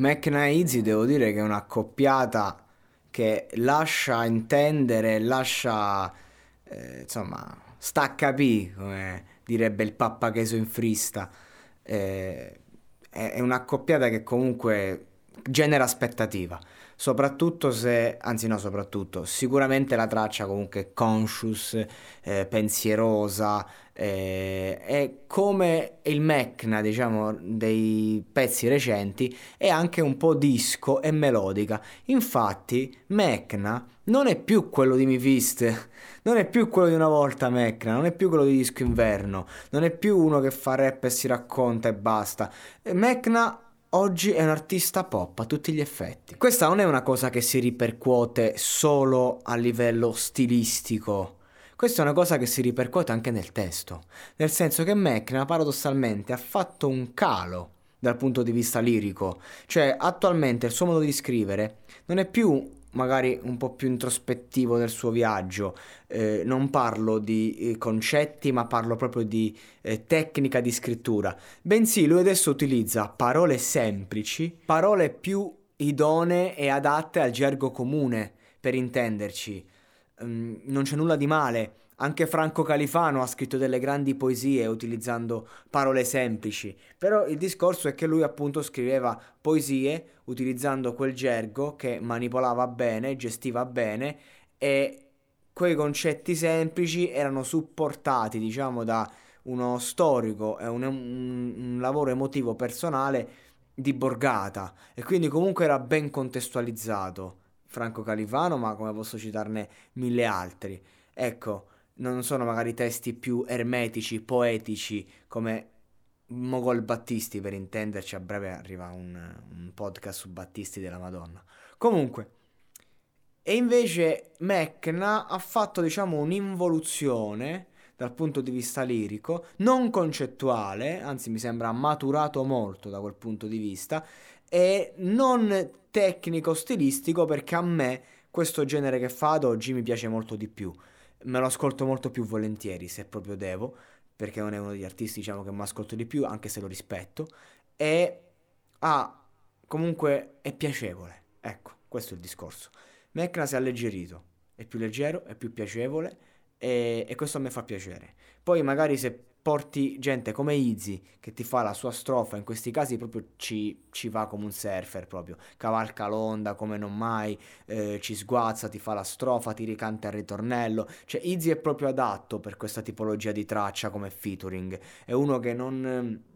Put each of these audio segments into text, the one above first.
Easy devo dire che è una coppiata che lascia intendere, lascia eh, insomma stacca P, come direbbe il pappacheso in frista. Eh, è una coppiata che comunque genera aspettativa soprattutto se, anzi no soprattutto, sicuramente la traccia comunque è conscious, eh, pensierosa, eh, è come il Mecna, diciamo, dei pezzi recenti, è anche un po' disco e melodica. Infatti, Mecna non è più quello di Mi Fist, non è più quello di una volta Mecna, non è più quello di Disco Inverno, non è più uno che fa rap e si racconta e basta. Mecna Oggi è un artista pop a tutti gli effetti. Questa non è una cosa che si ripercuote solo a livello stilistico. Questa è una cosa che si ripercuote anche nel testo. Nel senso che Mecna paradossalmente ha fatto un calo dal punto di vista lirico. Cioè, attualmente il suo modo di scrivere non è più magari un po' più introspettivo del suo viaggio. Eh, non parlo di eh, concetti, ma parlo proprio di eh, tecnica di scrittura. Bensì lui adesso utilizza parole semplici, parole più idonee e adatte al gergo comune, per intenderci. Um, non c'è nulla di male. Anche Franco Califano ha scritto delle grandi poesie utilizzando parole semplici, però il discorso è che lui appunto scriveva poesie utilizzando quel gergo che manipolava bene, gestiva bene e quei concetti semplici erano supportati, diciamo, da uno storico e un, un, un lavoro emotivo personale di Borgata. E quindi comunque era ben contestualizzato Franco Califano, ma come posso citarne mille altri. Ecco, non sono magari testi più ermetici, poetici, come Mogol Battisti, per intenderci, a breve arriva un, un podcast su Battisti della Madonna. Comunque, e invece Mecna ha fatto, diciamo, un'involuzione dal punto di vista lirico, non concettuale, anzi mi sembra maturato molto da quel punto di vista, e non tecnico-stilistico perché a me questo genere che fa ad oggi mi piace molto di più me lo ascolto molto più volentieri se proprio devo, perché non è uno degli artisti diciamo, che mi ascolto di più, anche se lo rispetto, e ah, comunque è piacevole, ecco, questo è il discorso. Mecna si è alleggerito, è più leggero, è più piacevole e, e questo a me fa piacere. Poi magari se porti gente come Izzy che ti fa la sua strofa, in questi casi proprio ci, ci va come un surfer proprio, cavalca l'onda come non mai, eh, ci sguazza, ti fa la strofa, ti ricanta il ritornello, cioè Izzy è proprio adatto per questa tipologia di traccia come featuring, è uno che non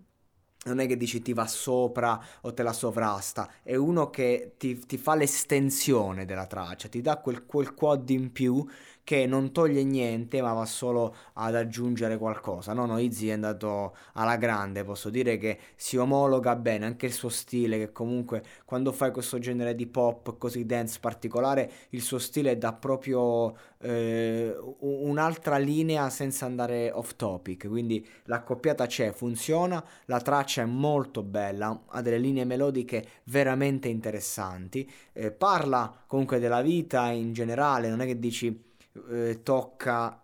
non è che dici ti va sopra o te la sovrasta, è uno che ti, ti fa l'estensione della traccia, ti dà quel, quel quad in più che non toglie niente ma va solo ad aggiungere qualcosa. No, no, Izzy è andato alla grande, posso dire che si omologa bene anche il suo stile, che comunque quando fai questo genere di pop così dance particolare, il suo stile dà proprio eh, un'altra linea senza andare off topic, quindi l'accoppiata c'è, funziona, la traccia è molto bella, ha delle linee melodiche veramente interessanti, eh, parla comunque della vita in generale, non è che dici eh, tocca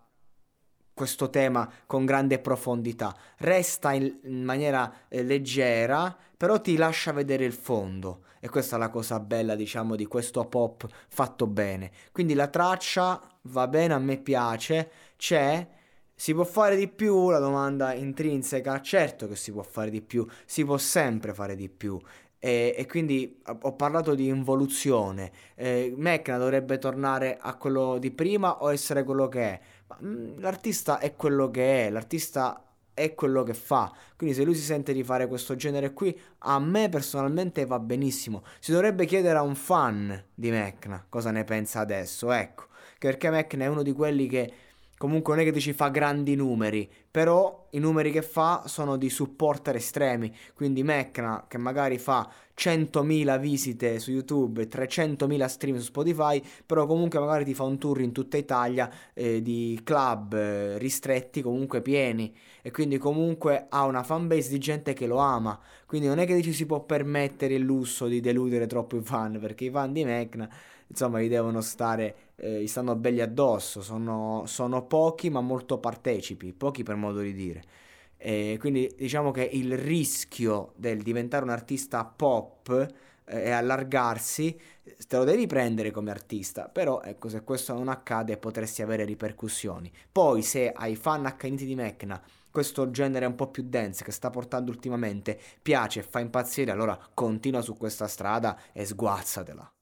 questo tema con grande profondità, resta in, in maniera eh, leggera, però ti lascia vedere il fondo. E questa è la cosa bella, diciamo, di questo pop fatto bene. Quindi la traccia va bene, a me piace, c'è? Si può fare di più? La domanda intrinseca, certo che si può fare di più, si può sempre fare di più e, e, quindi ho parlato di involuzione. Eh, Mecna dovrebbe tornare a quello di prima o essere quello che è? Ma, mh, mm, l'artista è quello che è, l'artista è quello che fa. Quindi se lui si sente di fare questo genere qui, a me personalmente va benissimo. Si dovrebbe chiedere a un fan di Mecna cosa ne pensa adesso, ecco. Perché Mecna è uno di quelli che Comunque non è che ti ci fa grandi numeri, però i numeri che fa sono di supporter estremi, quindi Mecna che magari fa 100.000 visite su YouTube e 300.000 stream su Spotify, però comunque magari ti fa un tour in tutta Italia eh, di club eh, ristretti comunque pieni. E quindi comunque ha una fanbase di gente che lo ama, quindi non è che ci si può permettere il lusso di deludere troppo i fan, perché i fan di Mecna insomma gli devono stare, eh, gli stanno belli addosso, sono, sono pochi ma molto partecipi, pochi per modo di dire. E quindi diciamo che il rischio del diventare un artista pop eh, e allargarsi te lo devi prendere come artista, però ecco se questo non accade potresti avere ripercussioni. Poi se ai fan accaniti di Mecna questo genere un po' più dance che sta portando ultimamente piace e fa impazzire, allora continua su questa strada e sguazzatela.